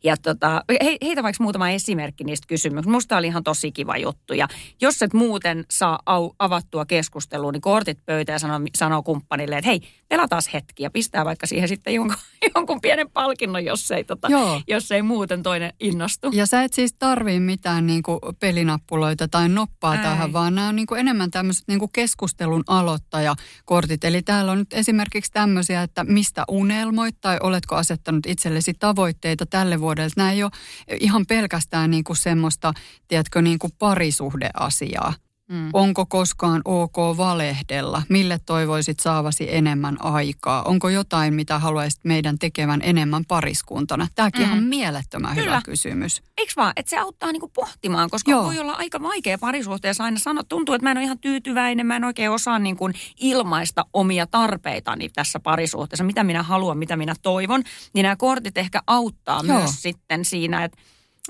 Ja tota, he, heitä vaikka muutama esimerkki niistä kysymyksistä. Musta oli ihan tosi kiva juttu. Ja jos et muuten saa au, avattua keskustelua, niin kortit pöytään sanoo, sanoo kumppanille, että hei, pelataan hetki ja pistää vaikka siihen sitten jonkun, jonkun pienen palkinnon, jos ei, tota, jos ei muuten toinen innostu. Ja sä et siis tarvii mitään niin kuin pelinappuloita tai noppaa Ei. tähän, vaan nämä on niin kuin enemmän tämmöiset niin kuin keskustelun aloittajakortit. Eli täällä on nyt esimerkiksi tämmöisiä, että mistä unelmoit tai oletko asettanut itsellesi tavoitteita tälle vuodelle vuodelta. Nämä ei ole ihan pelkästään niin kuin semmoista, tiedätkö, niin kuin parisuhdeasiaa. Mm. Onko koskaan ok valehdella? Mille toivoisit saavasi enemmän aikaa? Onko jotain, mitä haluaisit meidän tekevän enemmän pariskuntana? Tämäkin mm. on mielettömän Kyllä. hyvä kysymys. Eikö vaan? Että se auttaa niinku pohtimaan, koska Joo. voi olla aika vaikea parisuhteessa aina sanoa. Tuntuu, että mä en ole ihan tyytyväinen, mä en oikein osaa niinku ilmaista omia tarpeitani tässä parisuhteessa. Mitä minä haluan, mitä minä toivon. Niin nämä kortit ehkä auttaa Joo. myös sitten siinä, että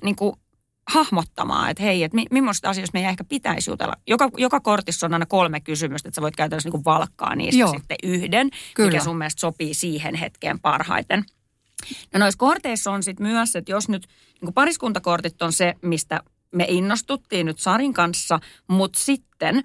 niinku hahmottamaan, että hei, että mi- millaisista asioista meidän ehkä pitäisi jutella. Joka, joka kortissa on aina kolme kysymystä, että sä voit käytännössä niin valkkaa niistä Joo. sitten yhden, Kyllä. mikä sun mielestä sopii siihen hetkeen parhaiten. No noissa korteissa on sitten myös, että jos nyt niin pariskuntakortit on se, mistä me innostuttiin nyt Sarin kanssa, mutta sitten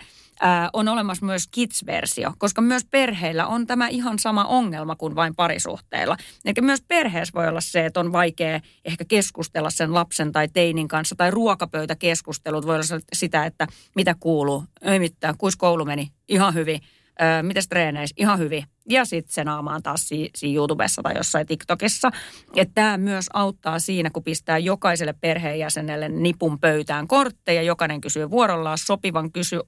on olemassa myös kids-versio, koska myös perheillä on tämä ihan sama ongelma kuin vain parisuhteilla. Eli myös perheessä voi olla se, että on vaikea ehkä keskustella sen lapsen tai teinin kanssa, tai ruokapöytäkeskustelut voi olla sitä, että mitä kuuluu, ei mitään, kuis koulu meni, ihan hyvin, mitäs treeneissä, ihan hyvin ja sitten se naamaan taas si- siinä YouTubessa tai jossain TikTokissa. Että tämä myös auttaa siinä, kun pistää jokaiselle perheenjäsenelle nipun pöytään kortteja. Jokainen kysyy vuorollaan sopivan kysy,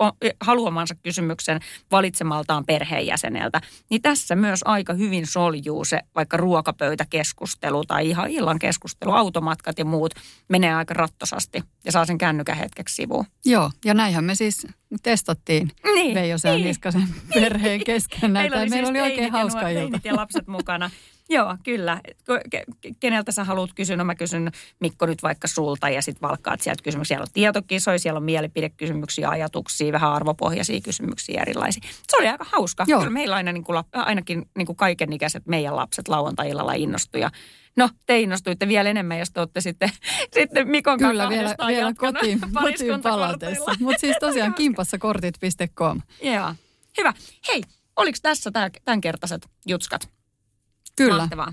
haluamansa kysymyksen valitsemaltaan perheenjäseneltä. Niin tässä myös aika hyvin soljuu se vaikka ruokapöytäkeskustelu tai ihan illan keskustelu, automatkat ja muut menee aika rattosasti ja saa sen kännykän hetkeksi sivuun. Joo, ja näinhän me siis testattiin niin, Veijo niin, Niskasen perheen kesken näitä. Meillä oli, meillä siis oli oikein hauska ja ilta. ja lapset mukana. Joo, kyllä. Keneltä sä haluat kysyä? No mä kysyn Mikko nyt vaikka sulta ja sitten valkkaat sieltä kysymyksiä. Siellä on tietokisoja, siellä on mielipidekysymyksiä, ajatuksia, vähän arvopohjaisia kysymyksiä erilaisia. Se oli aika hauska. Joo. Kyllä meillä aina niin kuin, ainakin niin kuin kaikenikäiset meidän lapset lauantai-illalla innostuja. No, te innostuitte vielä enemmän, jos te olette sitten, sitten Mikon Kyllä, vielä, vielä kotiin, kotiin palautessa. Mutta siis tosiaan kimpassakortit.com. Joo, hyvä. Hei, Oliko tässä tämänkertaiset jutskat? Kyllä. Mahtavaa.